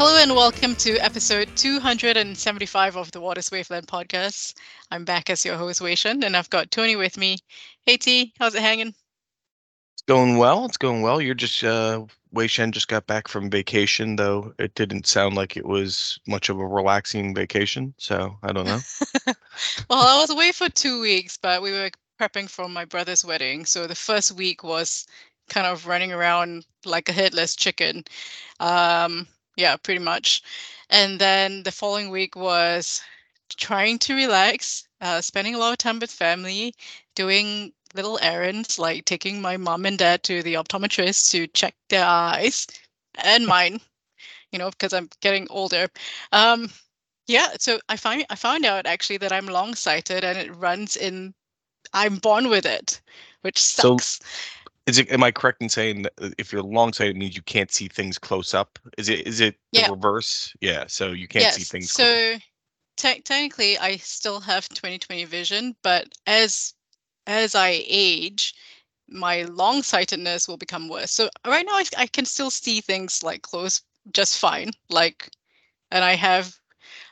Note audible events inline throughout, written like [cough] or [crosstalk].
Hello and welcome to episode 275 of the Waters Wavelength podcast. I'm back as your host, Wei Shen, and I've got Tony with me. Hey T, how's it hanging? It's going well. It's going well. You're just uh Wei Shen just got back from vacation, though it didn't sound like it was much of a relaxing vacation. So I don't know. [laughs] well, I was away for two weeks, but we were prepping for my brother's wedding. So the first week was kind of running around like a headless chicken. Um, yeah, pretty much. And then the following week was trying to relax, uh, spending a lot of time with family, doing little errands like taking my mom and dad to the optometrist to check their eyes and mine, you know, because I'm getting older. Um, yeah, so I find I found out actually that I'm long sighted and it runs in. I'm born with it, which sucks. So, is it? Am I correct in saying that uh, if you're long sighted, it means you can't see things close up? Is it? Is it the reverse? Yeah. So you can't Yes. see things. close. Up. So te- technically, I still have 20/20 vision, but as as I age, my long sightedness will become worse. So right now, I, I can still see things like close just fine. Like, and I have,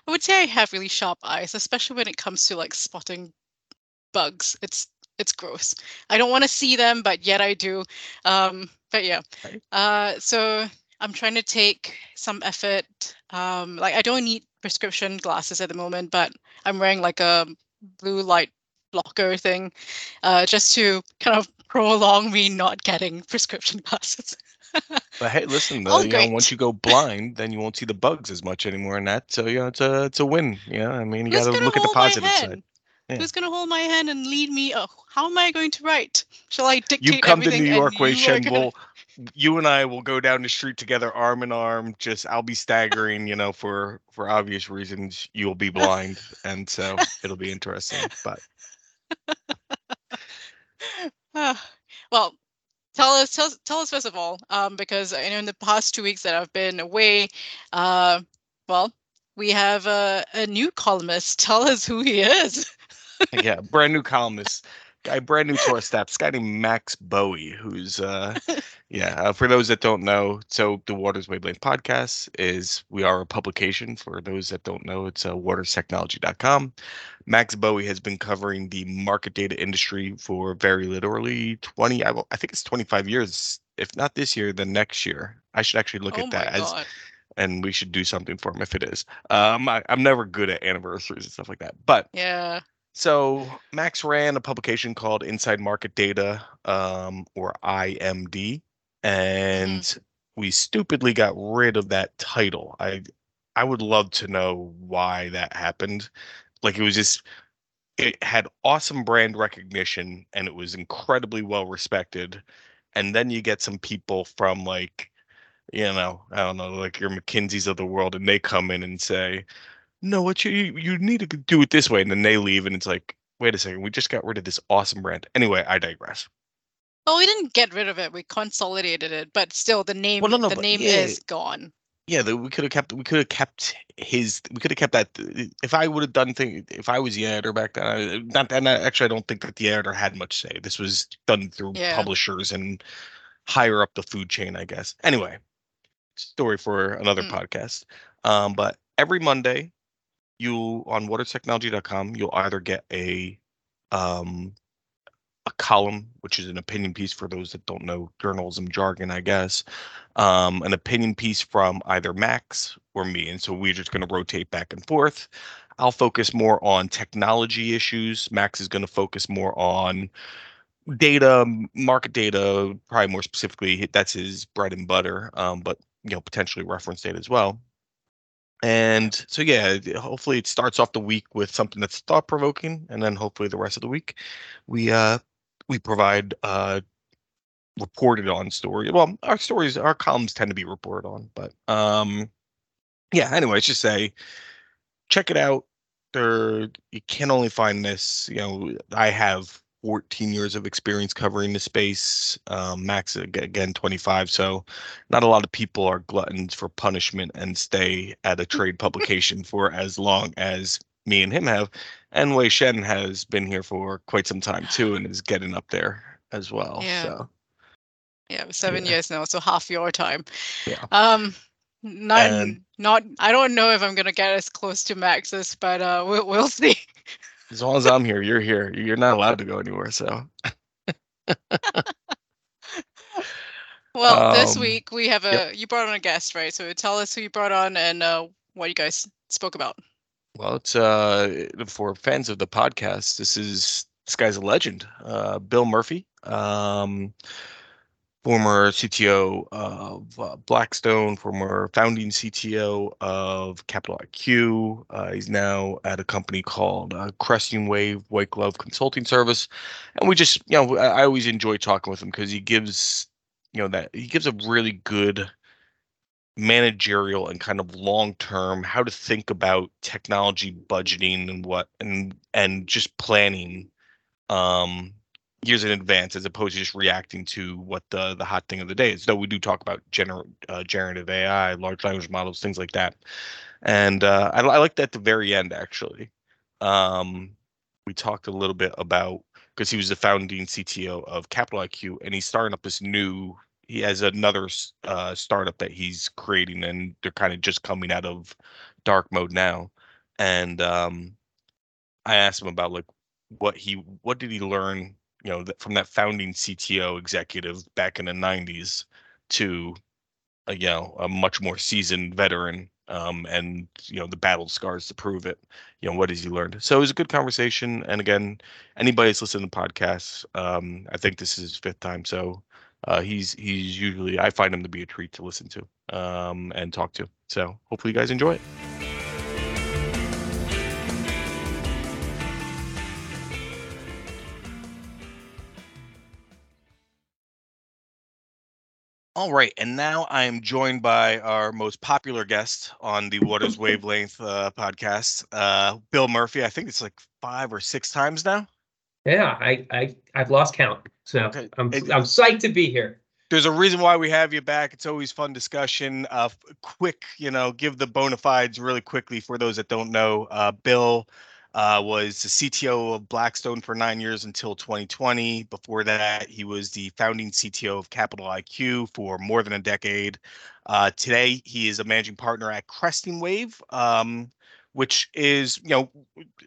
I would say I have really sharp eyes, especially when it comes to like spotting bugs. It's it's gross. I don't want to see them, but yet I do. Um, but yeah. Uh, so I'm trying to take some effort. Um, like I don't need prescription glasses at the moment, but I'm wearing like a blue light blocker thing, uh, just to kind of [laughs] prolong me not getting prescription [laughs] glasses. But hey, listen, [laughs] though, you know, once you go blind, then you won't see the bugs as much anymore, and that. So you know, it's a it's a win. Yeah. I mean, you got to look at the positive side. Yeah. Who's gonna hold my hand and lead me? Oh, how am I going to write? Shall I dictate You come to New York, Wei Shen. gonna- We'll, you and I will go down the street together, arm in arm. Just I'll be staggering, you know, for for obvious reasons. You'll be blind, and so it'll be interesting. But [sighs] well, tell us, tell, us- tell us first of all, um, because I know in the past two weeks that I've been away, uh, well, we have a, a new columnist. Tell us who he is. [laughs] yeah, brand new columnist, guy, brand new tour our staff. This guy named Max Bowie, who's uh, yeah. Uh, for those that don't know, so the Waters Wavelength podcast is we are a publication. For those that don't know, it's uh, waterstechnology.com. Max Bowie has been covering the market data industry for very literally 20. I, will- I think it's 25 years. If not this year, then next year. I should actually look oh at that as and we should do something for him if it is. Um, I, I'm never good at anniversaries and stuff like that, but Yeah. So Max ran a publication called Inside Market Data, um, or IMD, and we stupidly got rid of that title. I I would love to know why that happened. Like it was just it had awesome brand recognition and it was incredibly well respected. And then you get some people from like, you know, I don't know, like your McKinseys of the world, and they come in and say, no, what you you you need to do it this way, and then they leave, and it's like, wait a second, we just got rid of this awesome brand. Anyway, I digress. Well, we didn't get rid of it. We consolidated it, but still, the name, Well, no, no, the name yeah. is gone. Yeah, the, we could have kept we could have kept his we could have kept that. If I would have done thing, if I was the editor back then, I, not and I, actually I don't think that the editor had much say. This was done through Yeah. publishers and higher up the food chain, I guess. Anyway, story for another Mm. podcast. Um, but every Monday, you on watertechnology.com, you'll either get a um a column, which is an opinion piece for those that don't know journalism jargon, I guess. Um, an opinion piece from either Max or me. And so we're just going to rotate back and forth. I'll focus more on technology issues. Max is going to focus more on data, market data, probably more specifically, that's his bread and butter, um, but you know, potentially reference data as well. And so, yeah, hopefully it starts off the week with something that's thought provoking, and then hopefully the rest of the week we uh we provide uh reported on story. Well, our stories, our columns tend to be reported on, but um yeah. Anyways, just say check it out. There, you can only find this. You know, I have 14 years of experience covering the space. Um, Max again 25. So, not a lot of people are gluttons for punishment and stay at a [laughs] trade publication for as long as me and him have. And Wei Shen has been here for quite some time too, and is getting up there as well. Yeah. So, Yeah, seven Yeah. years now, so half your time. Yeah. Um, Not, And- not. I don't know if I'm gonna get as close to Max's, but uh, we'll we'll [laughs] see. As long as I'm here, you're here. You're not allowed to go anywhere. So [laughs] Well, this Um, week we have a. yep. You brought on a guest, right? So tell us who you brought on and uh, what you guys spoke about. Well, it's uh for fans of the podcast. This is this guy's a legend, uh, Bill Murphy, um, former CTO of uh, Blackstone, former founding CTO of Capital IQ. Uh, he's now at a company called uh, Cresting Wave White Glove Consulting Service, and we just you know I, always enjoy talking with him because he gives you know that he gives a really good managerial and kind of long term how to think about technology budgeting and what and and just planning um years in advance as opposed to just reacting to what the the hot thing of the day is though we do talk about uh, generative ai large language models things like that and uh i, I like that at the very end actually um we talked a little bit about because he was the founding cto of capital iq and he's starting up this new he has another uh, startup that he's creating, and they're kind of just coming out of dark mode now. And um, I asked him about like what he what did he learn, you know, from that founding CTO executive back in the '90s to a, you know a much more seasoned veteran. Um, and you know the battle scars to prove it. You know what has he learned? So it was a good conversation. And again, anybody that's listening to podcasts, um, I think this is his fifth time. So uh, he's he's usually I find him to be a treat to listen to um, and talk to. So hopefully you guys enjoy it. All right, and now I am joined by our most popular guest on the Waters [laughs] Wavelength uh, podcast, uh, Bill Murphy. I think it's like five or six times now. Yeah, I, I I've lost count. So Okay, I'm it- I'm psyched to be here. there's a reason why we have you back. It's always fun discussion. Uh, quick, you know, give the bona fides really quickly for those that don't know. Uh, Bill uh, was the CTO of Blackstone for nine years until 2020. Before that, he was the founding CTO of Capital IQ for more than a decade. Uh, today, he is a managing partner at Cresting Wave, um, which is, you know,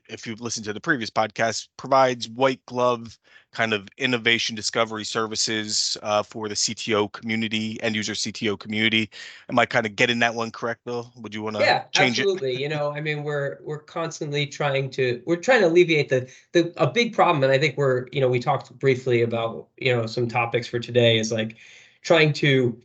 if you've listened to the previous podcast, provides white glove kind of innovation discovery services uh, for the CTO community, end user CTO community. Am I kind of getting that one correct, Bill? Would you want to Yeah, change it? absolutely. You [laughs] know, I mean, we're we're constantly trying to we're trying to alleviate the the a big problem, and I think we're you know we talked briefly about you know some topics for today is like trying to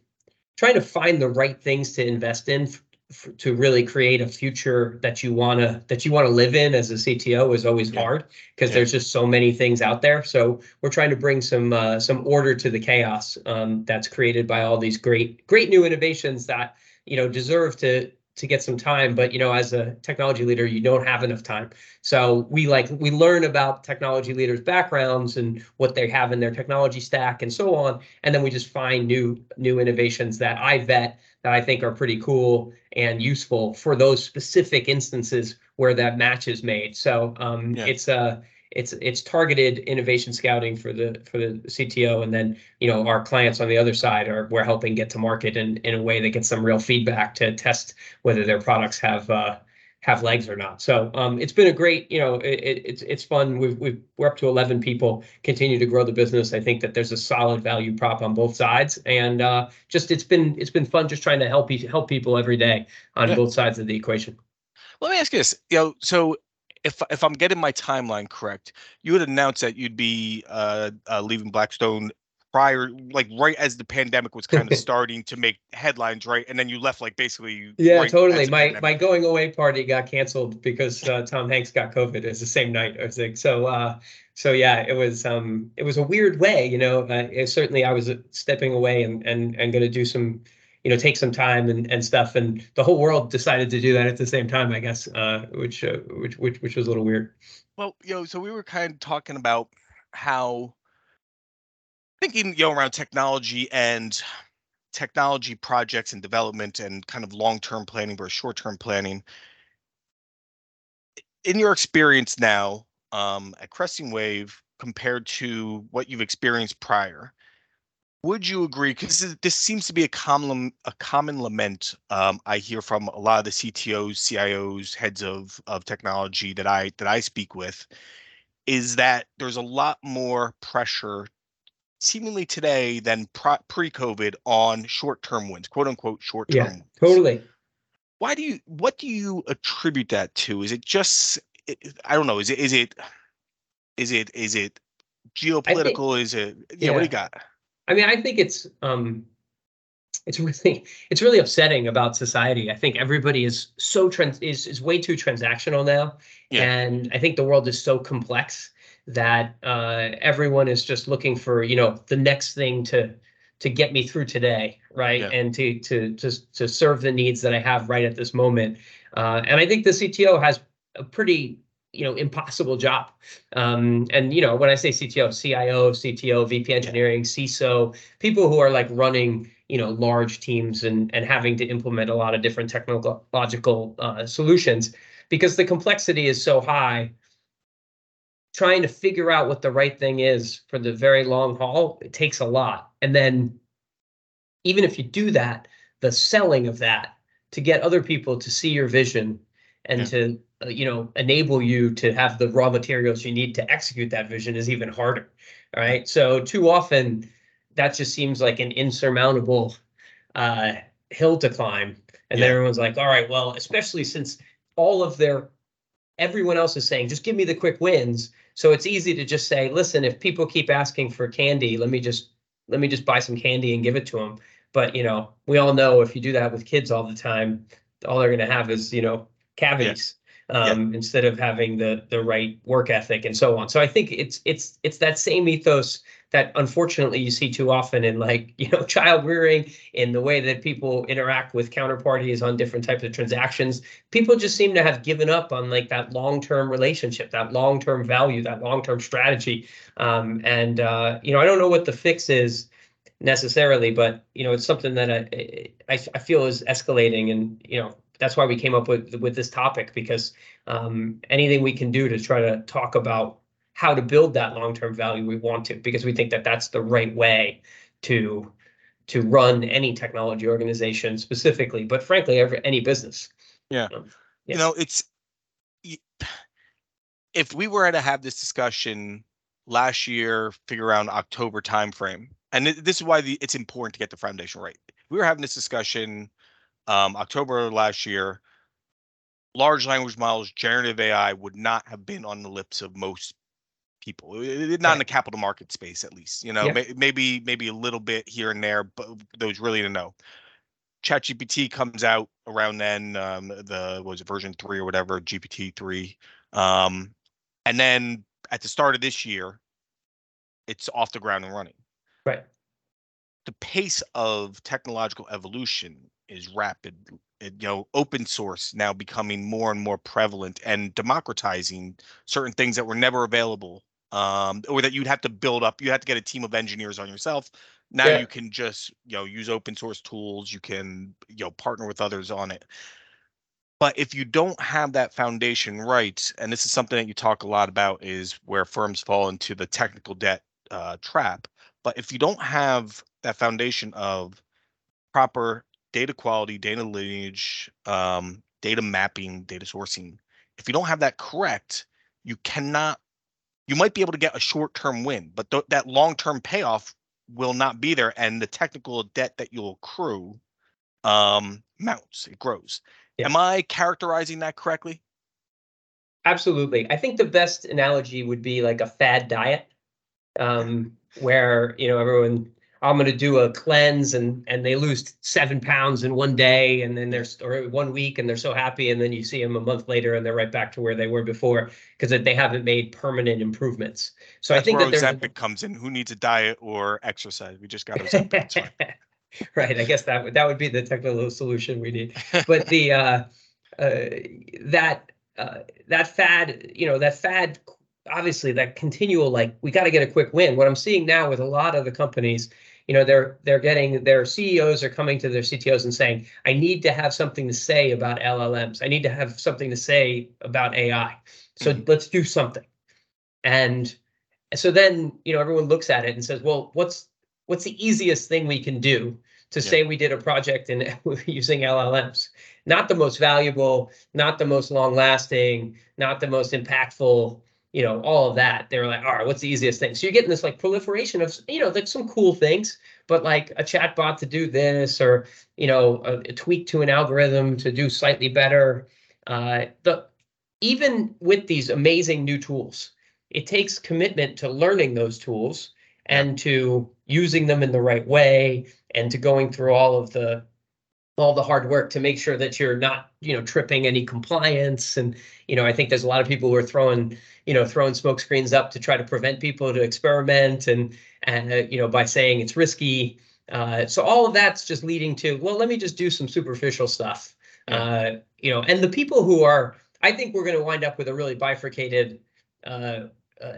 trying to find the right things to invest in f- to really create a future that you want to that you want to live in as a CTO is always Yeah. hard because Yeah. there's just so many things out there. So we're trying to bring some uh, some order to the chaos um, that's created by all these great great new innovations that you know deserve to to get some time but you know as a technology leader you don't have enough time so we like we learn about technology leaders backgrounds and what they have in their technology stack and so on and then we just find new new innovations that i vet that i think are pretty cool and useful for those specific instances where that match is made so um, Yeah. it's uh it's it's targeted innovation scouting for the for the CTO, and then you know our clients on the other side are we're helping get to market in in a way that gets some real feedback to test whether their products have uh, have legs or not. So um, it's been a great you know it, it, it's it's fun. We've we've we're up to eleven people. Continue to grow the business. I think that there's a solid value prop on both sides, and uh, just it's been it's been fun just trying to help help people every day on Yeah. both sides of the equation. Let me ask you this. You know, so if if I'm getting my timeline correct, you had announced that you'd be uh, uh, leaving Blackstone prior, like right as the pandemic was kind of [laughs] starting to make headlines, right? And then you left, like basically. Yeah, right totally. My pandemic- my going away party got canceled because uh, Tom Hanks got COVID. It was the same night. I was like, so uh, so yeah, it was um it was a weird way, you know. Uh, it, certainly, I was uh, stepping away and and and going to do some, you know, take some time and and stuff. And the whole world decided to do that at the same time, I guess, uh, which uh, which which which was a little weird. Well, you know, so we were kind of talking about how thinking, you know, around technology and technology projects and development and kind of long-term planning versus short-term planning. In your experience now um, at Cresting Wave compared to what you've experienced prior, would you agree? Because this, this seems to be a common a common lament um, I hear from a lot of the CTOs, CIOs, heads of of technology that I that I speak with, is that there's a lot more pressure, seemingly today than pre-COVID on short-term wins, quote unquote short-term. Yeah, wins. totally. Why do you? What do you attribute that to? Is it just? I don't know. Is it? Is it? Is it? Is it geopolitical? Think, is it? Yeah, yeah. What do you got? I mean, I think it's um, it's really it's really upsetting about society. I think everybody is so trans is is way too transactional now, yeah. and I think the world is so complex that uh, everyone is just looking for you know the next thing to to get me through today, right? Yeah. And to to to to serve the needs that I have right at this moment. Uh, and I think the CTO has a pretty you know impossible job. Um, and you know when i say cto cio cto vp engineering ciso people who are like running you know large teams and and having to implement a lot of different technological uh, solutions because the complexity is so high. Trying to figure out what the right thing is for the very long haul it takes a lot. And then even if you do that the selling of that to get other people to see your vision and yeah. to uh, you know enable you to have the raw materials you need to execute that vision is even harder all right? So too often that just seems like an insurmountable uh, hill to climb. And yeah. then everyone's like all right well especially since all of their everyone else is saying just give me the quick wins. So it's easy to just say listen if people keep asking for candy let me just let me just buy some candy and give it to them but you know we all know if you do that with kids all the time all they're going to have is you know cavities um, yeah. instead of having the the right work ethic and so on. So I think it's it's it's that same ethos that unfortunately you see too often in like [laughs] you know child rearing in the way that people interact with counterparties on different types of transactions people just seem to have given up on like that long-term relationship that long-term value that long-term strategy um, and uh, you know i don't know what the fix is necessarily but you know it's something that I, I i feel is escalating and you know that's why we came up with with this topic because um, anything we can do to try to talk about how to build that long-term value we want to because we think that that's the right way to to run any technology organization specifically but frankly every any business. Yeah. Um, you know it's if we were to have this discussion last year figure around october timeframe and this is why the, it's important to get the foundation right. We were having this discussion um, October last year, large language models, generative AI would not have been on the lips of most people. Not in the capital market space, at least. You know, yeah. may, maybe maybe a little bit here and there, but those really to know. ChatGPT comes out around then. Um, the was it version three or whatever, GPT three, um, and then at the start of this year, it's off the ground and running. Right. The pace of technological evolution is rapid. You know, open source now becoming more and more prevalent and democratizing certain things that were never available, um, or that you'd have to build up. You have to get a team of engineers on yourself. Now yeah. you can just you know use open source tools. You can you know partner with others on it. But if you don't have that foundation right, and this is something that you talk a lot about, is where firms fall into the technical debt uh, trap. But if you don't have that foundation of proper data quality, data lineage, um, data mapping, data sourcing. If you don't have that correct, you cannot. You might be able to get a short-term win, but th- that long-term payoff will not be there, and the technical debt that you'll accrue um, mounts. It grows. Yeah. Am I characterizing that correctly? Absolutely. I think the best analogy would be like a fad diet, um, where you know everyone I'm going to do a cleanse and and they lose seven pounds in one day and then they're or one week and they're so happy and then you see them a month later and they're right back to where they were before because they haven't made permanent improvements. So That's I think where that Ozempic comes in. Who needs a diet or exercise? We just got Ozempic. [laughs] right. I guess that would that would be the technical solution we need. [laughs] But the uh, uh, that uh, that fad, you know, that fad obviously that continual like we got to get a quick win what i'm seeing now with a lot of the companies you know they're they're getting their ceos are coming to their ctos and saying i need to have something to say about llms i need to have something to say about ai so mm-hmm. let's do something and so then you know everyone looks at it and says well what's what's the easiest thing we can do to Yeah. say we did a project in [laughs] using LLMs. Not the most valuable, not the most long lasting, not the most impactful, you know, all of that. They were like, all right, what's the easiest thing? So you're getting this like proliferation of, you know, like some cool things, but like a chatbot to do this or, you know, a, a tweak to an algorithm to do slightly better. Uh, the even with these amazing new tools, it takes commitment to learning those tools and to using them in the right way and to going through all of the all the hard work to make sure that you're not you know tripping any compliance. And you know i think there's a lot of people who are throwing you know throwing smoke screens up to try to prevent people to experiment and and uh, you know by saying it's risky. Uh, so all of that's just leading to well let me just do some superficial stuff. Uh, you know and the people who are i think we're going to wind up with a really bifurcated uh, uh,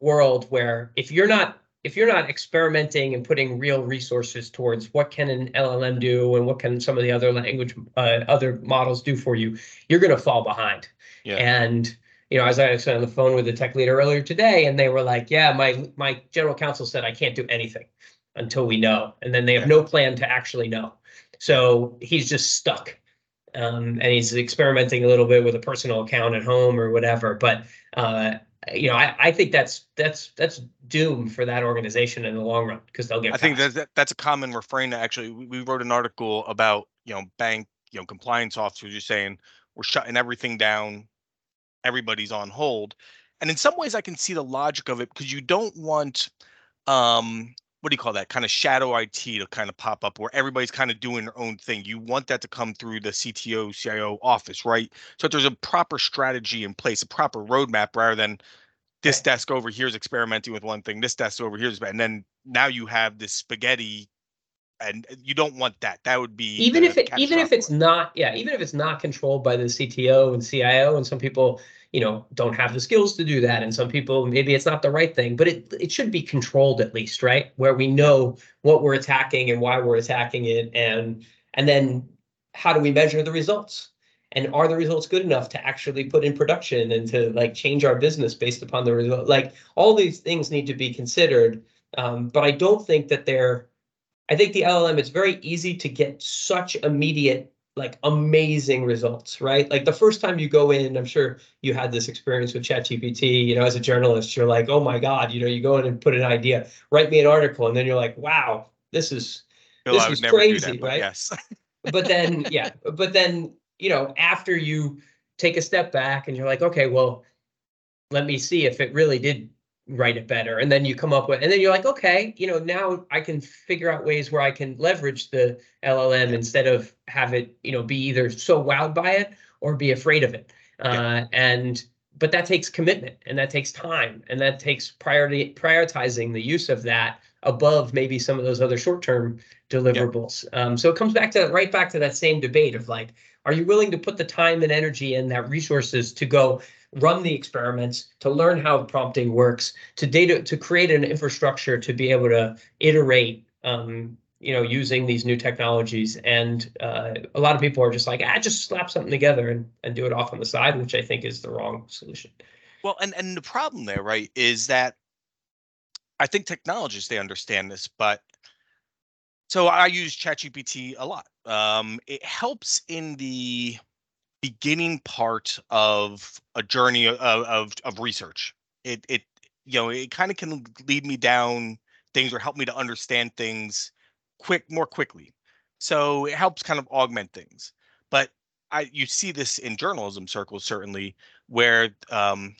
world where if you're not if you're not experimenting and putting real resources towards what can an LLM do and what can some of the other language uh, other models do for you, you're going to fall behind. Yeah. And you know, as I was on the phone with the tech leader earlier today, and they were like, "Yeah, my my general counsel said I can't do anything until we know," and then they have no plan to actually know. So he's just stuck, um, and he's experimenting a little bit with a personal account at home or whatever. But uh, you know, I, I think that's that's that's doom for that organization in the long run because they'll get. I think passed. that, that that's a common refrain. Actually, we, we wrote an article about you know bank you know compliance officers just saying we're shutting everything down, everybody's on hold, and in some ways I can see the logic of it because you don't want um what do you call that kind of shadow IT to kind of pop up where everybody's kind of doing their own thing. You want that to come through the CTO CIO office, right? So there's a proper strategy in place, a proper roadmap rather than this desk over here is experimenting with one thing, this desk over here is, and then now you have this spaghetti, and you don't want that. That would be even if it even if it's not yeah even if it's not controlled by the cto and cio and some people you know don't have the skills to do that and some people maybe it's not the right thing but it it should be controlled at least right? Where we know what we're attacking and why we're attacking it and and then how do we measure the results? And are the results good enough to actually put in production and to like change our business based upon the result? Like all these things need to be considered um, but i don't think that they're I think the LLM, it's very easy to get such immediate, like amazing results, right? Like the first time you go in, I'm sure you had this experience with ChatGPT, you know, as a journalist, you're like, oh my God, you know, you go in and put an idea, write me an article, and then you're like, wow, this is, Bill, this is crazy, that, right? Yes. [laughs] but then, yeah, but then, you know, after you take a step back and you're like, okay, well, let me see if it really did write it better. And then you come up with, and then you're like, okay, you know, now I can figure out ways where I can leverage the LLM instead of have it, you know, be either so wowed by it or be afraid of it. Uh, and but that takes commitment and that takes time and that takes priority prioritizing the use of that above maybe some of those other short-term deliverables. Um, so it comes back to right back to that same debate of like, are you willing to put the time and energy and that resources to go run the experiments, to learn how prompting works, to data to create an infrastructure to be able to iterate um, you know, using these new technologies. And uh, a lot of people are just like, ah, just slap something together and, and do it off on the side, which I think is the wrong solution. Well, and and the problem there, right, is that I think technologists they understand this, but so I use ChatGPT a lot. Um, it helps in the beginning part of a journey of of, of research. It it you know it kind of can lead me down things or help me to understand things quick more quickly. So it helps kind of augment things. But I you see this in journalism circles certainly where um,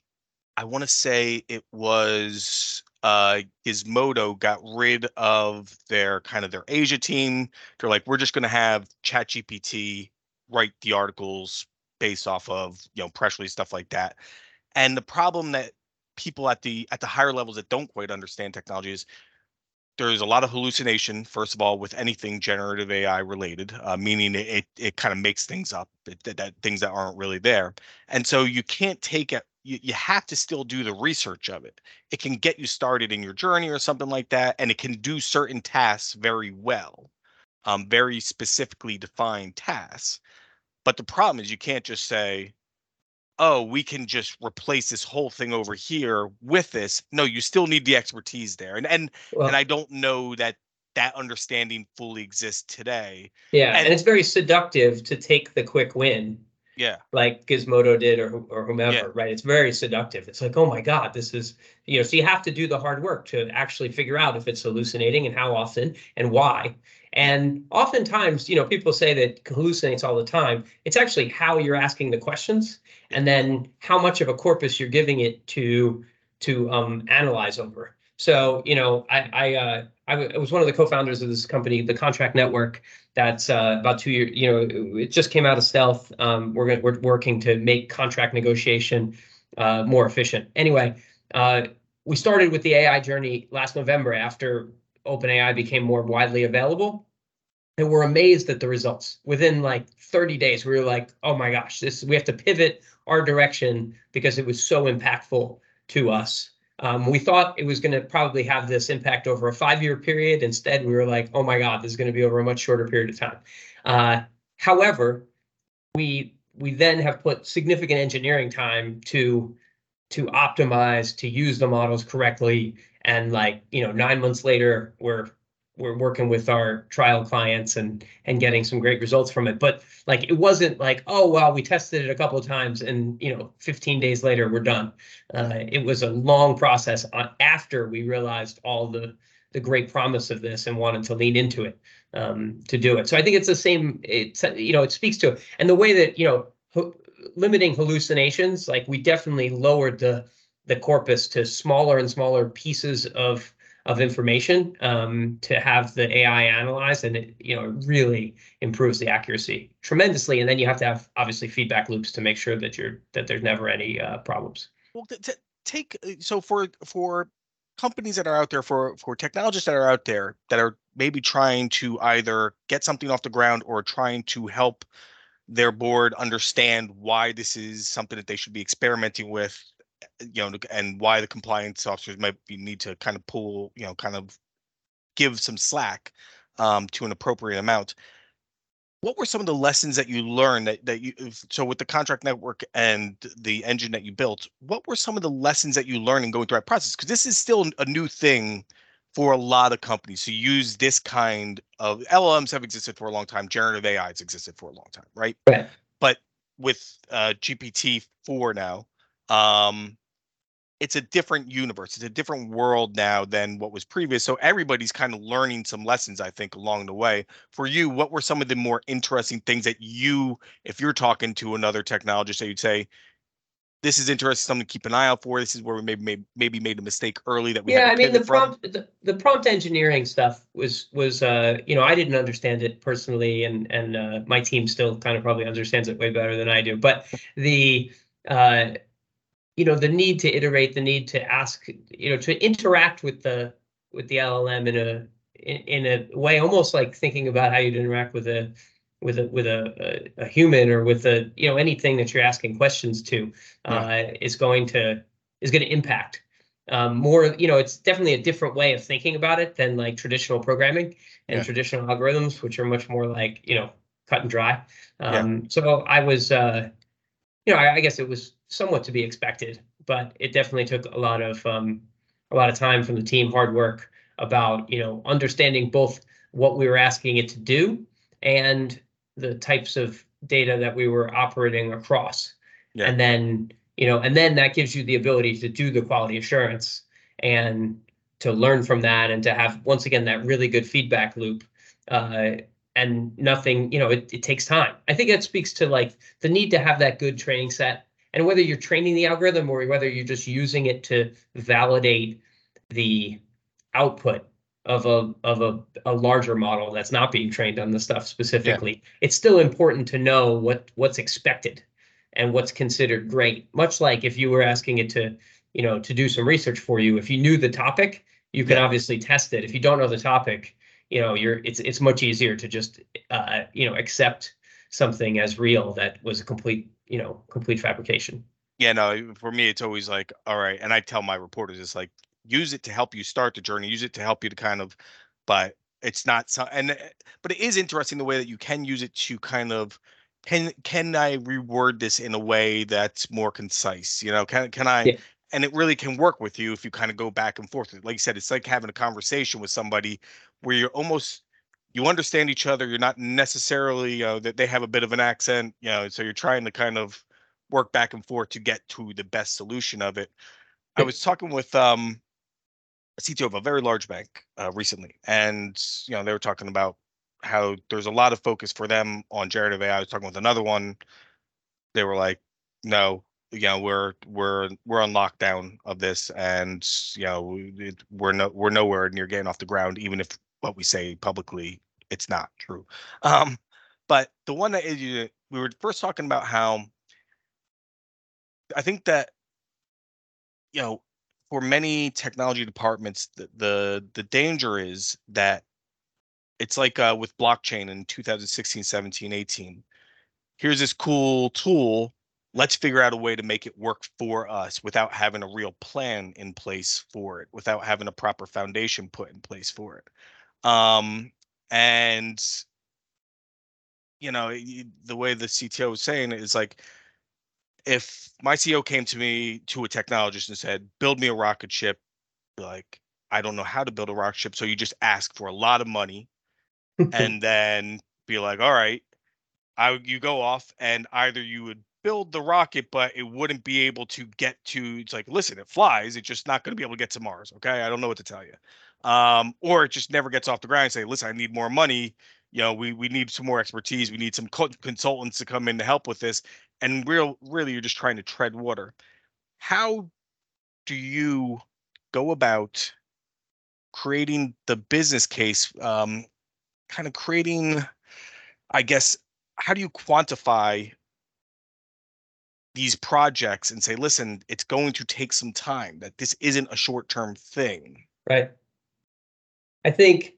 I want to say it was uh, Gizmodo got rid of their kind of their Asia team. They're like, we're just going to have ChatGPT write the articles based off of you know press release stuff like that. And the problem that people at the at the higher levels that don't quite understand technology is there's a lot of hallucination first of all with anything generative ai related uh, meaning it it, it kind of makes things up it, that, that things that aren't really there. And so you can't take it you, you have to still do the research of it. It can get you started in your journey or something like that and it can do certain tasks very well um, very specifically defined tasks but the problem is you can't just say oh, we can just replace this whole thing over here with this. No, you still need the expertise there. And and Well, and I don't know that that understanding fully exists today. yeah, and- and it's very seductive to take the quick win Yeah. like Gizmodo did or or whomever, Yeah. right? It's very seductive. It's like, oh my God, this is, you know, so you have to do the hard work to actually figure out if it's hallucinating and how often and why. And oftentimes, you know, people say that hallucinates all the time. It's actually how you're asking the questions and then how much of a corpus you're giving it to to um, analyze over. So, you know, I I uh, was one of the co-founders of this company, the Contract Network, that's uh, about two years, you know, it just came out of stealth. Um, we're gonna, we're working to make contract negotiation uh, more efficient. Anyway, uh, we started with the AI journey last November after OpenAI became more widely available. And we're amazed at the results. Within like 30 days, we were like, oh my gosh, this we have to pivot our direction because it was so impactful to us. Um, we thought it was going to probably have this impact over a five-year period. Instead, we were like, "Oh my God, this is going to be over a much shorter period of time." Uh, however, we we then have put significant engineering time to to optimize to use the models correctly, and like you know, nine months later, we're we're working with our trial clients and and getting some great results from it. But like, it wasn't like, "Oh well, we tested it a couple of times, and you know, 15 days later, we're done." Uh, it was a long process after we realized all the the great promise of this and wanted to lean into it um, to do it. So I think it's the same. It's you know it speaks to it and the way that you know ho- limiting hallucinations. Like we definitely lowered the the corpus to smaller and smaller pieces of of information um, to have the AI analyze, and it you know really improves the accuracy tremendously. And then you have to have obviously feedback loops to make sure that you're that there's never any uh, problems. Well, take uh, so for for companies that are out there for for technologists that are out there that are maybe trying to either get something off the ground or trying to help their board understand why this is something that they should be experimenting with you know and why the compliance officers might be, need to kind of pull you know kind of give some slack um, to an appropriate amount. What were some of the lessons that you learned that, that you so with the contract network and the engine that you built what were some of the lessons that you learned in going through that process? Because this is still a new thing for a lot of companies to use this kind of llms have existed for a long time generative ai has existed for a long time right? Right. but with uh, gpt-4 now um it's a different universe. It's a different world now than what was previous. So everybody's kind of learning some lessons, I think, along the way. For you, what were some of the more interesting things that you, if you're talking to another technologist, that you'd say, this is interesting, something to keep an eye out for. This is where we maybe maybe made a mistake early that we yeah i mean the from." prompt the, the prompt engineering stuff was was uh you know i didn't understand it personally and and uh, my team still kind of probably understands it way better than i do but the uh you know the need to iterate the need to ask you know to interact with the with the llm in a in, in a way almost like thinking about how you'd interact with a with a with a, a, a human or with a you know anything that you're asking questions to uh, is going to is going to impact. Um, more you know it's definitely a different way of thinking about it than like traditional programming and Yeah. traditional algorithms which are much more like you know cut and dry. Um, so i was uh, you know I, I guess it was somewhat to be expected but it definitely took a lot of um, a lot of time from the team hard work about you know understanding both what we were asking it to do and the types of data that we were operating across Yeah. and then you know and then that gives you the ability to do the quality assurance and to learn from that and to have once again that really good feedback loop uh, and nothing you know it, it takes time i think that speaks to like the need to have that good training set and whether you're training the algorithm or whether you're just using it to validate the output of a of a, a larger model that's not being trained on the stuff specifically it's still important to know what what's expected and what's considered great. Much like if you were asking it to you know to do some research for you if you knew the topic you can Yeah. obviously test it. If you don't know the topic you know you're it's it's much easier to just uh you know accept something as real that was a complete you know complete fabrication Yeah, no, for me, it's always like, all right. And I tell my reporters, it's like, use it to help you start the journey, use it to help you to kind of, but it's not so, and, uh, but it is interesting the way that you can use it to kind of can can I reword this in a way that's more concise? You know, can can I Yeah. and it really can work with you if you kind of go back and forth. Like you said, it's like having a conversation with somebody where you're almost you understand each other. You're not necessarily uh, that they have a bit of an accent, you know, so you're trying to kind of work back and forth to get to the best solution of it. I was talking with um a CTO of a very large bank uh, recently, and you know they were talking about how there's a lot of focus for them on generative AI. I was talking with another one. They were like, "No, you know, we're we're we're on lockdown of this, and you know, it, we're no we're nowhere near getting off the ground, even if what we say publicly it's not true." Um, but the one that we were first talking about how I think that you know for many technology departments the the, the danger is that it's like uh, with blockchain in 2016 17 18 here's this cool tool. Let's figure out a way to make it work for us without having a real plan in place for it without having a proper foundation put in place for it um and you know the way the cto was saying it is like if my CEO came to me to a technologist and said, "Build me a rocket ship," like I don't know how to build a rocket ship, so you just ask for a lot of money [laughs] and then be like, "All right, I would- you go off and either you would build the rocket, but it wouldn't be able to get to. It's like, listen, it flies, it's just not going to be able to get to Mars. Okay, I don't know what to tell you, um, or it just never gets off the ground. And say, listen, I need more money. You know, we we need some more expertise. We need some co- consultants to come in to help with this. And real, really, you're just trying to tread water. How do you go about creating the business case? Um, kind of creating, I guess, how do you quantify these projects and say, listen, it's going to take some time, that this isn't a short term thing? right? I think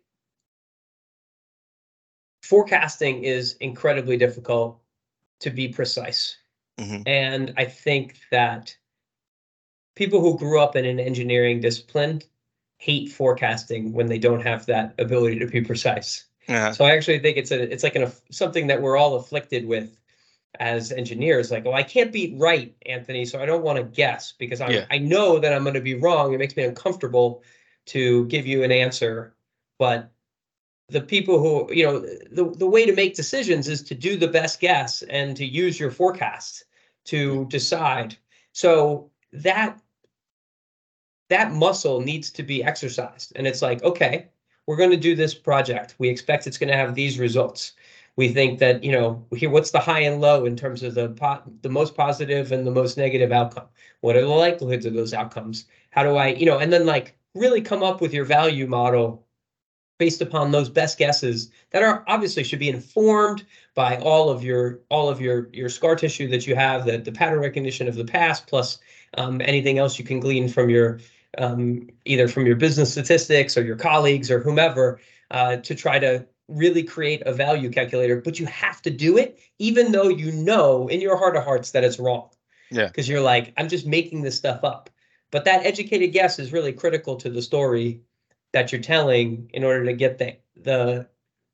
forecasting is incredibly difficult to be precise. Mhm. And I think that people who grew up in an engineering discipline hate forecasting when they don't have that ability to be precise. Yeah. So I actually think it's a it's like an something that we're all afflicted with as engineers. Like, oh, I can't be right, Anthony, so I don't want to guess because I Yeah. I know that I'm going to be wrong. It makes me uncomfortable to give you an answer. But the people who you know the the way to make decisions is to do the best guess and to use your forecast to decide. So that that muscle needs to be exercised. And it's like, okay, we're going to do this project. We expect it's going to have these results. We think that, you know, here, what's the high and low in terms of the po- the most positive and the most negative outcome? What are the likelihoods of those outcomes? How do I, you know, and then like really come up with your value model based upon those best guesses that are obviously should be informed by all of your all of your your scar tissue that you have, that the pattern recognition of the past, plus um, anything else you can glean from your um, either from your business statistics or your colleagues or whomever uh, to try to really create a value calculator. But you have to do it, even though you know in your heart of hearts that it's wrong. Yeah. Because you're like, I'm just making this stuff up. But that educated guess is really critical to the story that you're telling in order to get the the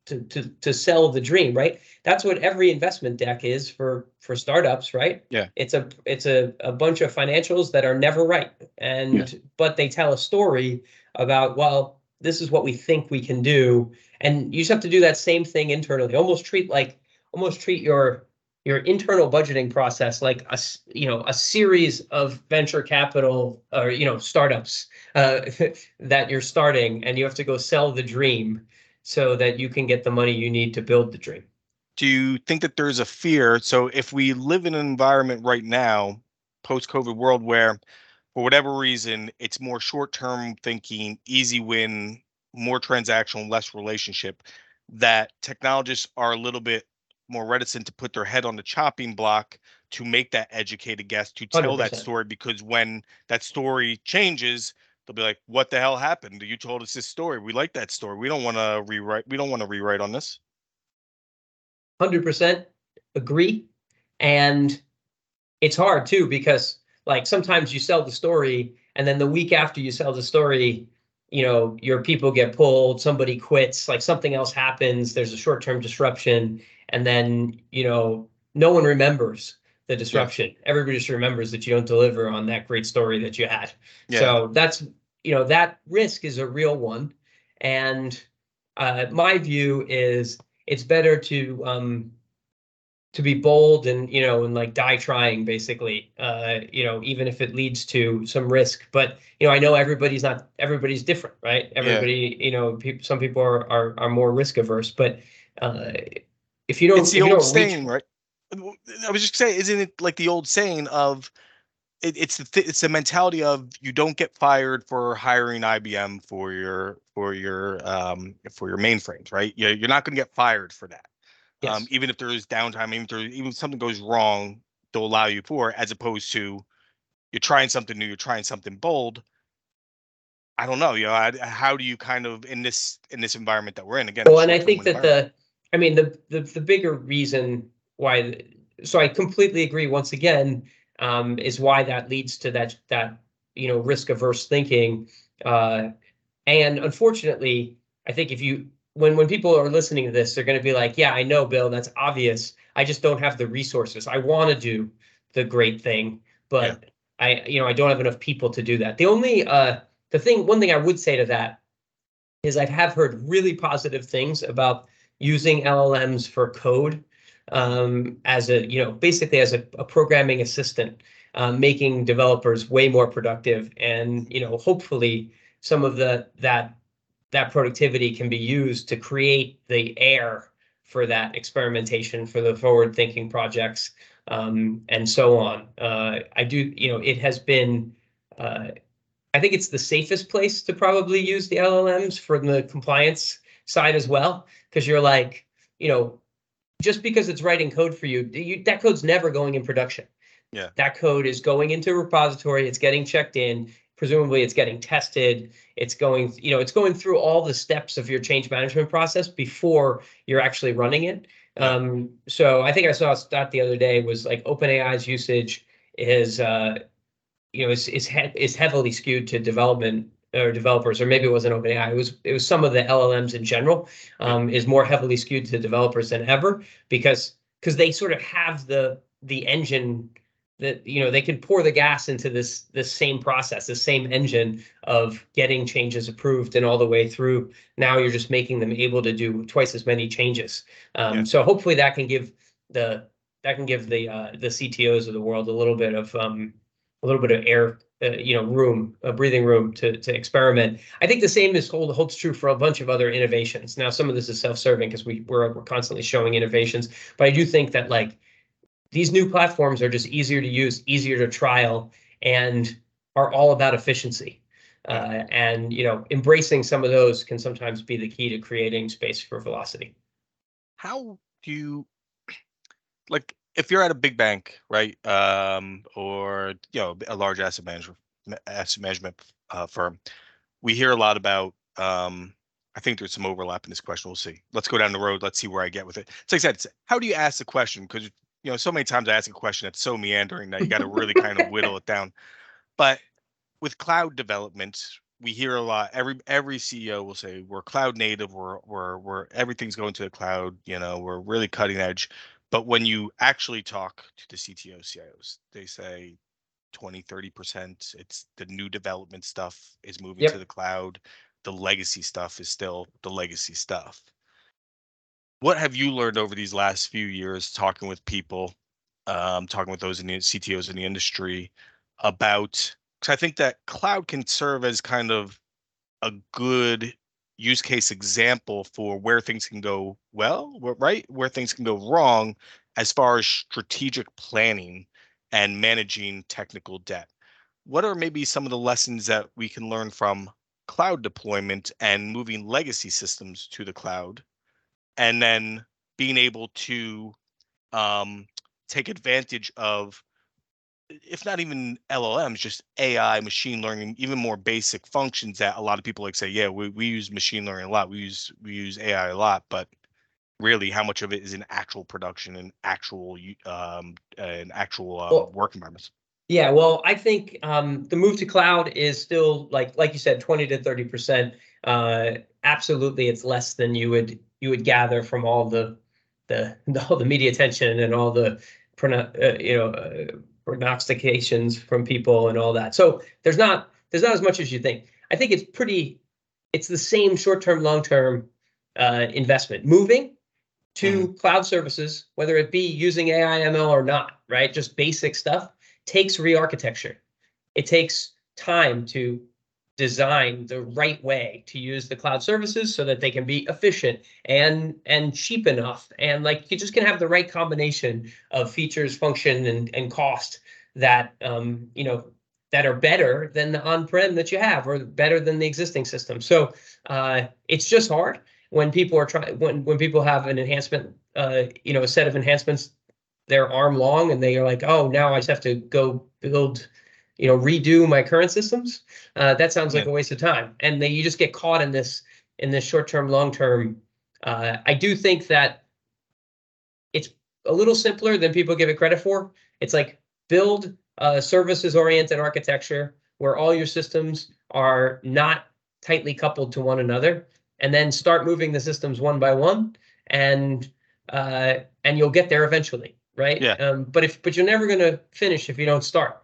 to to to sell the dream, right? That's what every investment deck is for for startups, right? Yeah. It's a it's a, a bunch of financials that are never right. And Yeah. but they tell a story about, well, this is what we think we can do. And you just have to do that same thing internally. Almost treat like almost treat your your internal budgeting process like a you know a series of venture capital or you know startups uh, [laughs] that you're starting and you have to go sell the dream so that you can get the money you need to build the dream Do you think that there's a fear? So if we live in an environment right now, post COVID world, where for whatever reason it's more short term thinking, easy win, more transactional, less relationship, that technologists are a little bit more reticent to put their head on the chopping block to make that educated guess to tell that 100%. story because when that story changes they'll be like what the hell happened? You told us this story. We like that story. We don't want to rewrite we don't want to rewrite on this. 100% agree and it's hard too because like sometimes you sell the story and then the week after you sell the story you know your people get pulled somebody quits like something else happens there's a short-term disruption and then you know no one remembers the disruption. Everybody just remembers that you don't deliver on that great story that you had. Yeah. So that's you know that risk is a real one, and uh, my view is it's better to um, to be bold and you know and like die trying basically uh you know even if it leads to some risk but you know i know everybody's not everybody's different right everybody you know people some people are, are are more risk averse but uh if you don't it's the old reach- saying, right? I was just saying, isn't it like the old saying of it, it's the th- it's the mentality of you don't get fired for hiring IBM for your for your um for your mainframes, right? You're, you're not going to get fired for that. Yes. Um, even if there is downtime, even if there, even if something goes wrong, they'll allow you for, as opposed to you're trying something new, you're trying something bold. I don't know, you know, I- how do you kind of in this in this environment that we're in again? Well, and I think that the, I mean, the, the, the bigger reason why, so I completely agree once again, um, is why that leads to that, that, you know, risk averse thinking. Uh, and unfortunately, I think if you, when, when people are listening to this, they're gonna be like, yeah, I know, Bill, that's obvious. I just don't have the resources. I want to do the great thing, but I, you know, I don't have enough people to do that. The only, uh, the thing, one thing I would say to that is I have heard really positive things about using LLMs for code um, as a, you know, basically as a, a programming assistant, um, making developers way more productive. And, you know, hopefully some of the, that, that productivity can be used to create the air for that experimentation, for the forward thinking projects, um, and so on. Uh, I do, you know, it has been, uh, I think it's the safest place to probably use the LLMs from the compliance side as well, because you're like, you know, just because it's writing code for you, you that code's never going in production. Yeah. That code is going into a repository, it's getting checked in, presumably it's getting tested, it's going, you know, it's going through all the steps of your change management process before you're actually running it. Um, so I think I saw a stat the other day was like OpenAI's usage is uh, you know, is is he- is heavily skewed to development or developers, or maybe it wasn't OpenAI. It was it was some of the LLMs in general. Um, is more heavily skewed to developers than ever because because they sort of have the the engine that you know they can pour the gas into this this same process, the same engine of getting changes approved and all the way through. Now you're just making them able to do twice as many changes. Um, Yeah. So hopefully that can give the that can give the uh, the CTOs of the world a little bit of um, a little bit of air, uh, you know, room, uh, breathing room to to experiment. I think the same is hold, holds true for a bunch of other innovations. Now, some of this is self-serving because we we're, we're constantly showing innovations, but I do think that like these new platforms are just easier to use, easier to trial, and are all about efficiency. Uh, and you know, embracing some of those can sometimes be the key to creating space for velocity. how do you like if you're at a big bank right um or you know a large asset management asset management uh, firm we hear a lot about um i think there's some overlap in this question. We'll see. Let's go down the road. Let's see where i get with it. So like i said how do you ask the question? Because you know so many times i ask a question that's so meandering that you got to really kind of whittle [laughs] it down. But with cloud development we hear a lot every every ceo will say we're cloud native we're we're, we're everything's going to the cloud you know we're really cutting edge. But when you actually talk to the cto cios they say 20 30% it's the new development stuff is moving Yep. to the cloud. The legacy stuff is still the legacy stuff what have you learned over these last few years talking with people um, talking with those in the ctos in the industry about because I think that cloud can serve as kind of a good use case example for where things can go well, right? Where things can go wrong as far as strategic planning and managing technical debt. What are maybe some of the lessons that we can learn from cloud deployment and moving legacy systems to the cloud? And then being able to um, take advantage of if not even LLMs, just AI, machine learning, even more basic functions that a lot of people like say, yeah, we, we use machine learning a lot, we use we use AI a lot, but really, how much of it is in actual production and actual um and actual uh, Well- work environments? Yeah, well, I think um, the move to cloud is still like like you said, twenty to thirty percent. Uh, absolutely, it's less than you would you would gather from all the the, the [laughs] all the media attention and all the uh, you know uh, prognostications from people and all that. So there's not there's not as much as you think. I think it's pretty. It's the same short term, long term uh, investment. Moving to mm. cloud services, whether it be using AI ML or not, right? Just basic stuff takes re-architecture. It takes time to design the right way to use the cloud services so that they can be efficient and and cheap enough. And like you just can have the right combination of features function and, and cost that um, you know that are better than the on-prem that you have or better than the existing system. So uh, it's just hard when people are trying when when people have an enhancement uh, you know a set of enhancements they're arm long and they are like oh now i just have to go build you know redo my current systems uh, that sounds like yeah. a waste of time. And then you just get caught in this in this short term long term uh, i do think that it's a little simpler than people give it credit for. It's like build a services oriented architecture where all your systems are not tightly coupled to one another and then start moving the systems one by one and uh, and you'll get there eventually right? Yeah. Um, but if but you're never going to finish if you don't start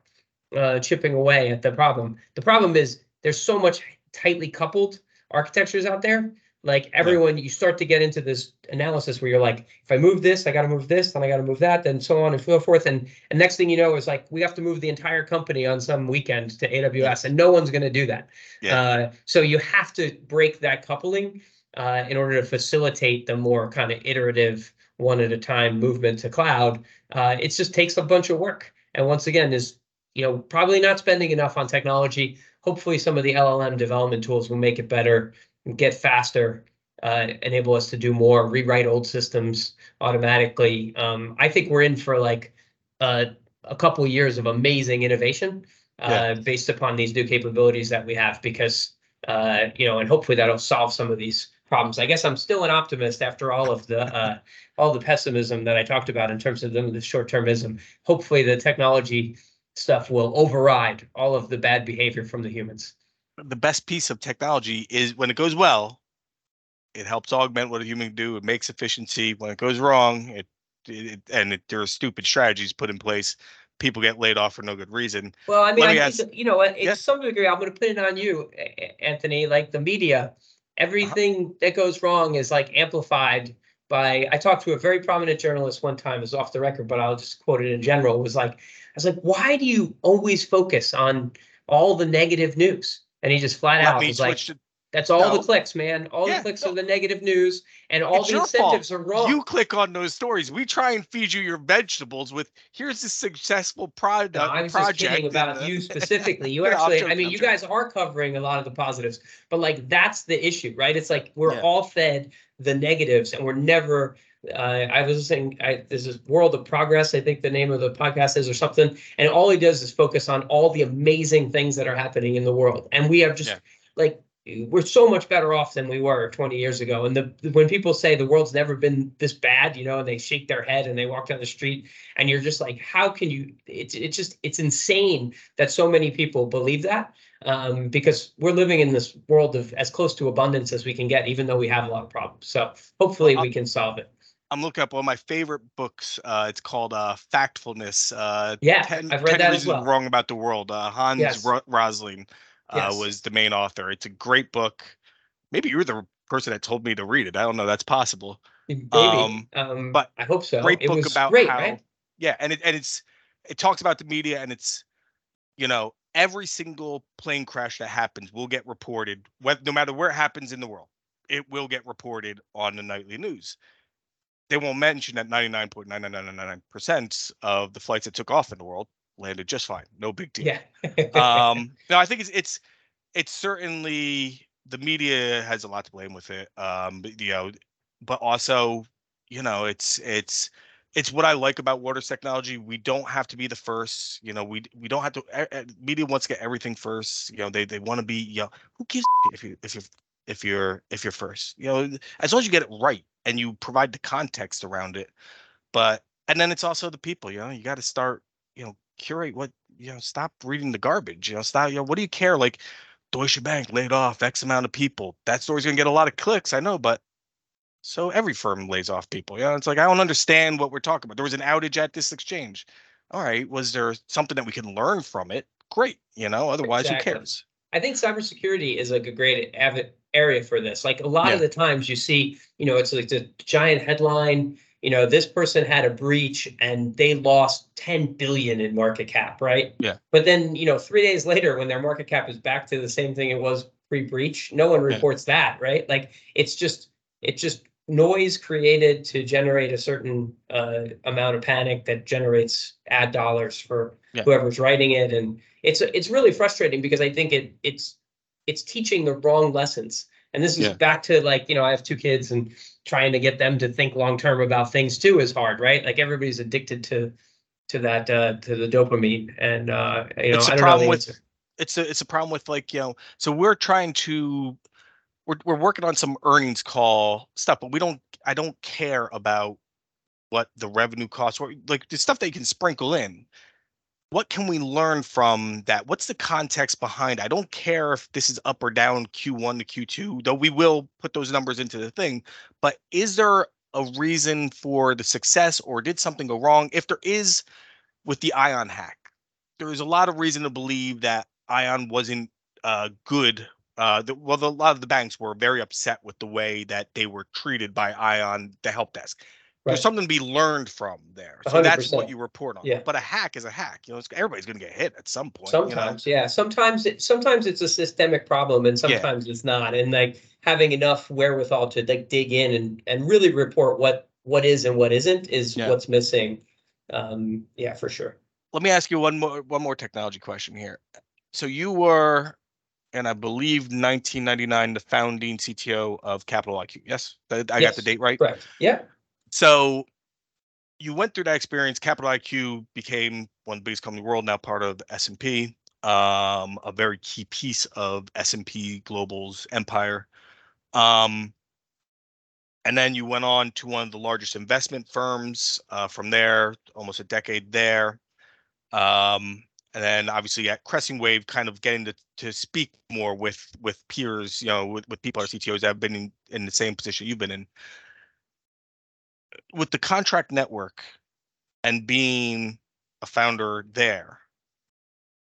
uh, chipping away at the problem. The problem is there's so much tightly coupled architectures out there. Like everyone, yeah. you start to get into this analysis where you're like, if I move this, I got to move this, then I got to move that, then so on and so forth. And and next thing you know is like we have to move the entire company on some weekend to AWS, yeah. and no one's going to do that. Yeah. Uh, so you have to break that coupling uh, in order to facilitate the more kind of iterative, one at a time movement to cloud. Uh, it just takes a bunch of work. And once again, is you know, probably not spending enough on technology. Hopefully, some of the LLM development tools will make it better, get faster, uh, enable us to do more, rewrite old systems automatically. Um, I think we're in for like uh, a couple years of amazing innovation uh, yeah. based upon these new capabilities that we have. Because uh, you know, and hopefully that'll solve some of these problems. I guess I'm still an optimist after all of the uh, all the pessimism that I talked about in terms of the, the short termism. Hopefully, the technology stuff will override all of the bad behavior from the humans. The best piece of technology is when it goes well, it helps augment what a human can do. It makes efficiency. When it goes wrong, it, it and it, there are stupid strategies put in place. People get laid off for no good reason. Well, I mean, I ask, think, you know, to yeah. some degree, I'm going to put it on you, Anthony. Like the media, uh-huh. everything uh-huh. that goes wrong is like amplified by. I talked to a very prominent journalist one time. Is off the record, but I'll just quote it in general. It was like I was like, why do you always focus on all the negative news? And he just flat Let out was like, to, that's all no. the clicks, man. All yeah, the clicks no. are the negative news, and all it's the incentives fault. are wrong. You click on those stories. We try and feed you your vegetables with here's a successful product. No, I was project. just kidding about you [laughs] specifically. You actually, I mean, you guys are covering a lot of the positives, but like that's the issue, right? It's like we're yeah. all fed the negatives, and we're never uh, I was saying I, there's this World of Progress, I think the name of the podcast is or something, and all he does is focus on all the amazing things that are happening in the world, and we have just yeah. like we're so much better off than we were 20 years ago. And the when people say the world's never been this bad, you know, and they shake their head and they walk down the street, and you're just like, how can you? It's it's just it's insane that so many people believe that um, because we're living in this world of as close to abundance as we can get, even though we have a lot of problems. So hopefully we can solve it. I'm looking up one of my favorite books. Uh, it's called uh, Factfulness. Uh, yeah, 10, I've read 10 that Reasons as well. Wrong About the World. Uh, Hans yes. Rosling uh, yes. was the main author. It's a great book. Maybe you're the person that told me to read it. I don't know. That's possible. Maybe. Um, um, but I hope so. Great it book about great, how. Right? Yeah, and it and it's it talks about the media and it's you know every single plane crash that happens will get reported, no matter where it happens in the world. It will get reported on the nightly news they won't mention that 99.99999% of the flights that took off in the world landed just fine. No big deal. Yeah. um, [laughs] no, I think it's it's it's certainly the media has a lot to blame with it. Um, but, you know, but also, you know, it's it's it's what I like about Waters technology. We don't have to be the first. You know, we we don't have to. media wants to get everything first. You know, they they want to be. You know, who gives if you if you if you're if you're first. You know, as long as you get it right and you provide the context around it. But and then it's also the people. You know, you got to start. You know, curate what you know. Stop reading the garbage. You know, stop. You know, what do you care? Like Deutsche Bank laid off X amount of people. That story's gonna get a lot of clicks. I know, but So every firm lays off people. Yeah, it's like I don't understand what we're talking about. There was an outage at this exchange. All right, was there something that we can learn from it? Great, you know. Otherwise, Exactly. who cares? I think cybersecurity is like a great av- area for this. Like a lot of the times you see, you know, it's like the giant headline, you know, this person had a breach and they lost 10 billion in market cap, right? Yeah. But then, you know, three days later, when their market cap is back to the same thing it was pre-breach, no one Yeah. reports that, right? Like it's just, it's just noise created to generate a certain uh, amount of panic that generates ad dollars for Yeah. whoever's writing it. And it's, it's really frustrating because I think it, it's, it's teaching the wrong lessons. And this is Yeah. back to like, you know, I have two kids and trying to get them to think long term about things too is hard, right? Like everybody's addicted to to that uh to the dopamine. And uh you know, It's a I don't problem with- it's a it's a problem with like you know so we're trying to we're, we're working on some earnings call stuff but we don't i don't care about what the revenue costs or like the stuff that you can sprinkle in. What can we learn from that? What's the context behind? I don't care if this is up or down q1 to q2 though we will put those numbers into the thing but is there a reason for the success or did something go wrong? If there is with the ion hack there is a lot of reason to believe that Ion wasn't uh, good. Uh, the, well, the, a lot of the banks were very upset with the way that they were treated by Ion, the help desk. Right. There's something to be learned from there. So that's what you report on. Yeah. But a hack is a hack. You know, it's, everybody's going to get hit at some point. Sometimes, yeah. Sometimes it sometimes it's a systemic problem and Yeah. sometimes it's not. And like having enough wherewithal to like dig in and and really report what what is and what isn't is Yeah. what's missing. Um yeah, for sure. Let me ask you one more one more technology question here. So you were, and I believe 1999, the founding CTO of Capital IQ. Yes, I, I got the date right. Correct. Yeah. So you went through that experience. Capital IQ became one of the biggest company in the world, now part of S and P, um, a very key piece of S and P Global's empire. Um, and then you went on to one of the largest investment firms. Uh, from there, almost a decade there. Um, and then obviously at Cresting Wave, kind of getting to, to speak more with with peers, you know, with, with people at CTOs that have been in, in the same position you've been in with the contract network and being a founder there,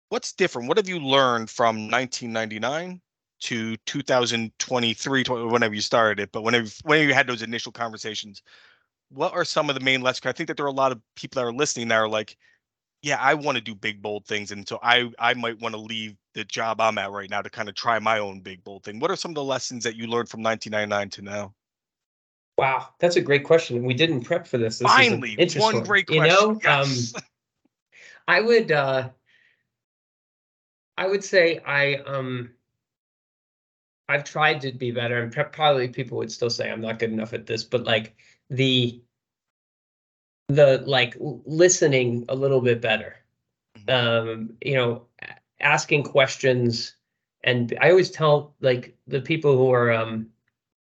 what's different? What have you learned from 1999 to 2023, whenever you started it, but whenever whenever you had those initial conversations, what are some of the main lessons? I think that there are a lot of people that are listening that are like, yeah, I want to do big bold things, and so I I might want to leave the job I'm at right now to kind of try my own big bold thing. What are some of the lessons that you learned from 1999 to now? Wow, that's a great question. We didn't prep for this. This Finally, one great You question. know, Yes. um, [laughs] I would uh I would say I um I've tried to be better and probably people would still say I'm not good enough at this, but like the the like listening a little bit better. Um, you know, asking questions and I always tell like the people who are um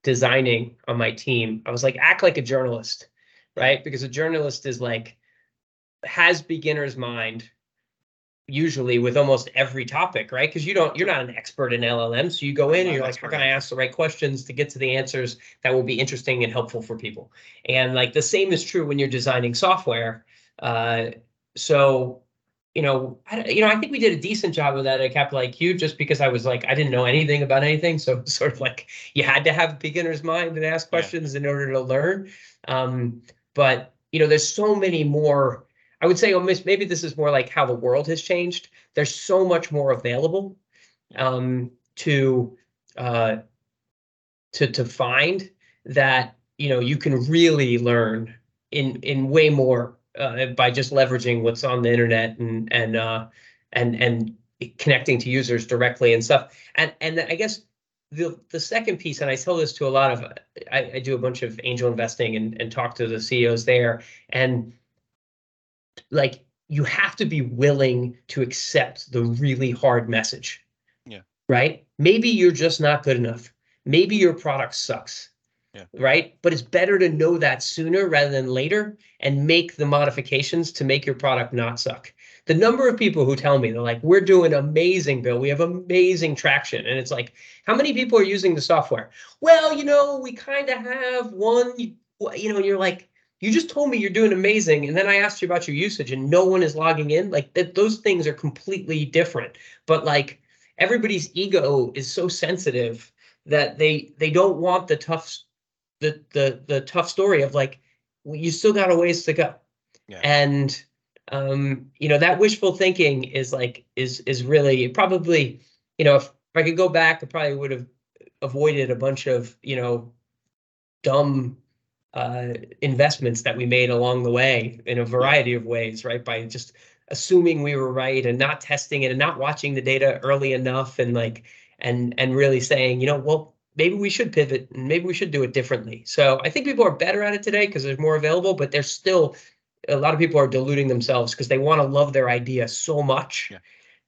designing on my team, I was like act like a journalist, right? Because a journalist is like has beginner's mind usually with almost every topic, right? Because you don't, you're not an expert in LLM, so you go in and you're like, how can I ask the right questions to get to the answers that will be interesting and helpful for people? And like the same is true when you're designing software. Uh, so, you know, I, you know, I think we did a decent job of that at Capital IQ, just because I was like, I didn't know anything about anything, so [laughs] sort of like you had to have a beginner's mind and ask Yeah. questions in order to learn. Um, but you know, there's so many more. I would say almost maybe this is more like how the world has changed. There's so much more available um, to uh, to to find that you know you can really learn in in way more uh, by just leveraging what's on the internet and and uh, and and connecting to users directly and stuff. And and I guess the the second piece, and I tell this to a lot of I, I do a bunch of angel investing and and talk to the CEOs there, and like you have to be willing to accept the really hard message. Yeah. Right? Maybe you're just not good enough. Maybe your product sucks. Yeah. Right. But it's better to know that sooner rather than later and make the modifications to make your product not suck. The number of people who tell me they're like, we're doing amazing, Bill. We have amazing traction. And it's like, how many people are using the software? Well, you know, we kind of have one, you know, and you're like, you just told me you're doing amazing and then i asked you about your usage and no one is logging in like that those things are completely different but like everybody's ego is so sensitive that they they don't want the tough the the the tough story of like well, you still got a ways to go Yeah. and um you know that wishful thinking is like is is really probably you know if, if i could go back i probably would have avoided a bunch of you know dumb uh, investments that we made along the way in a variety of ways, right? By just assuming we were right and not testing it and not watching the data early enough and like and and really saying, you know, well, maybe we should pivot and maybe we should do it differently. So I think people are better at it today because there's more available, but there's still a lot of people are deluding themselves because they want to love their idea so much Yeah.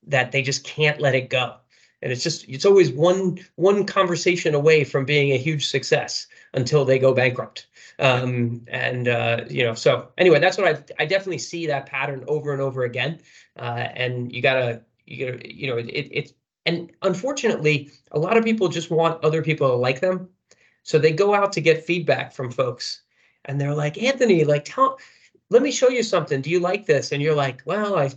that they just can't let it go. And it's just it's always one one conversation away from being a huge success until they go bankrupt. Um, and uh, you know, so anyway, that's what I I definitely see that pattern over and over again. Uh, and you gotta you gotta you know it, it's and unfortunately, a lot of people just want other people to like them, so they go out to get feedback from folks, and they're like, Anthony, like tell, let me show you something. Do you like this? And you're like, well, I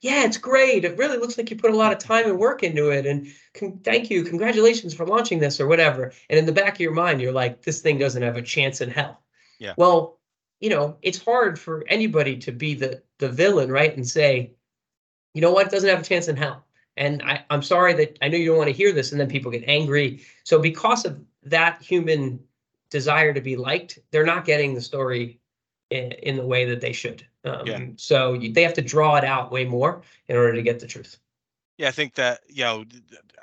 yeah, it's great. It really looks like you put a lot of time and work into it. And con- thank you. Congratulations for launching this or whatever. And in the back of your mind, you're like, this thing doesn't have a chance in hell. Yeah. Well, you know, it's hard for anybody to be the the villain, right? And say, you know what, it doesn't have a chance in hell. And I, I'm sorry that I know you don't want to hear this, and then people get angry. So because of that human desire to be liked, they're not getting the story in, in the way that they should. Um, Yeah. So you, they have to draw it out way more in order to get the truth. Yeah, I think that you know,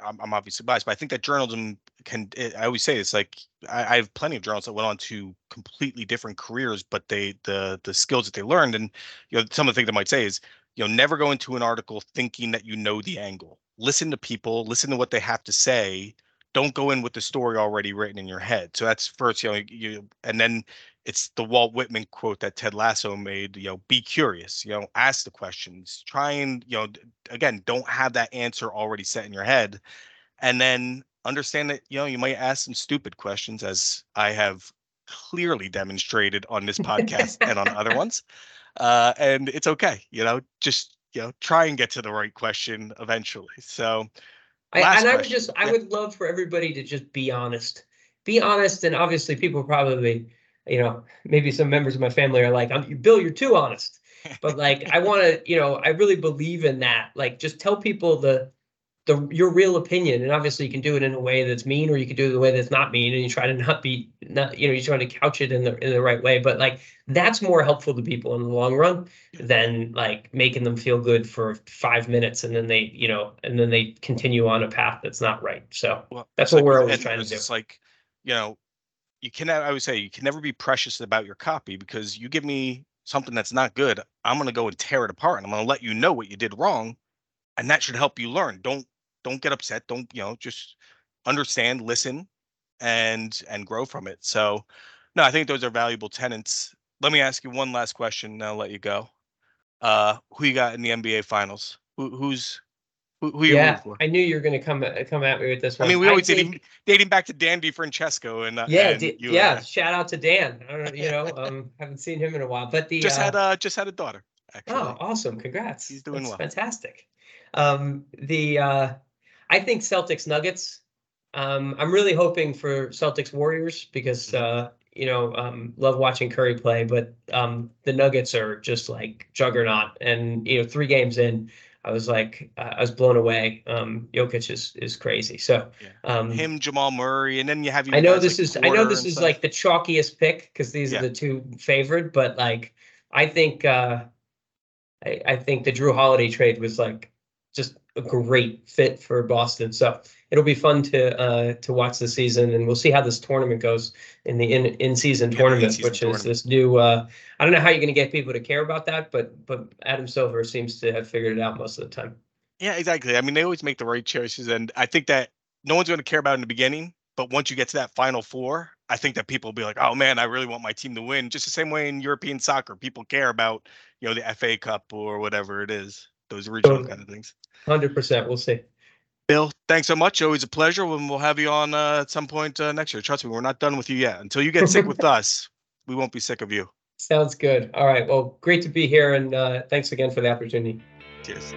I'm, I'm obviously biased, but I think that journalism can. It, I always say it's like I, I have plenty of journalists that went on to completely different careers, but they the the skills that they learned, and you know, some of the things I might say is you know, never go into an article thinking that you know the angle. Listen to people, listen to what they have to say. Don't go in with the story already written in your head. So that's first, you know, you and then it's the Walt Whitman quote that Ted Lasso made, you know, be curious, you know, ask the questions, try and, you know, again, don't have that answer already set in your head. And then understand that, you know, you might ask some stupid questions as I have clearly demonstrated on this podcast [laughs] and on other ones. Uh, and it's okay, you know, just, you know, try and get to the right question eventually. So, I, and I would just, I would love for everybody to just be honest. Be honest, and obviously, people probably, you know, maybe some members of my family are like, "I'm- "Bill, you're too honest." But like, I want to, you know, I really believe in that. Like, just tell people the, the your real opinion, and obviously, you can do it in a way that's mean, or you can do it in a way that's not mean, and you try to not be, not, you know, you try to couch it in the in the right way. But like, that's more helpful to people in the long run than like making them feel good for five minutes and then they, you know, and then they continue on a path that's not right. So well, That's what like we're always trying to do. It's like, you know, you cannot I would say, you can never be precious about your copy because you give me something that's not good, I'm going to go and tear it apart and I'm going to let you know what you did wrong. And that should help you learn. Don't, don't get upset. Don't, you know, just understand, listen, and, and grow from it. So, no, I think those are valuable tenants. Let me ask you one last question. and I'll let you go. Uh, who you got in the NBA finals? Who, who's, who, who you yeah? I knew you were going to come come at me with this one. I mean, we always think- dating, dating back to Dan DiFrancesco and uh, Yeah, and D- yeah. uh, Shout out to Dan. I don't, you know, [laughs] um, haven't seen him in a while, but the just uh, had uh just had a daughter actually. Oh, awesome! Congrats. He's doing That's well. Fantastic. Um, the uh, I think Celtics Nuggets. Um, I'm really hoping for Celtics Warriors because Mm-hmm. uh, you know um, love watching Curry play, but um, the Nuggets are just like juggernaut. And you know, three games in, I was like, uh, I was blown away. Um, Jokic is is crazy. So um, Him, Jamal Murray, and then you have. I know guys this like is I know this is stuff. like the chalkiest pick because these Yeah. are the two favored, but like I think uh I, I think the Jrue Holiday trade was like just a great fit for Boston. So it'll be fun to uh to watch the season and we'll see how this tournament goes in the in in season Yeah, tournament, in-season which tournament. is this new uh I don't know how you're gonna get people to care about that, but but Adam Silver seems to have figured it out most of the time. Yeah, exactly. I mean, they always make the right choices, and I think that no one's going to care about it in the beginning, but once you get to that final four, I think that people will be like, oh man, I really want my team to win. Just the same way in European soccer, people care about, you know, the FA Cup or whatever it is, those regional Totally. kind of things. Hundred percent. We'll see. Bill, thanks so much. Always a pleasure. And we'll have you on uh, at some point uh, next year. Trust me, we're not done with you yet. Until you get sick with [laughs] us, we won't be sick of you. Sounds good. All right. Well, great to be here, and uh, thanks again for the opportunity. Cheers.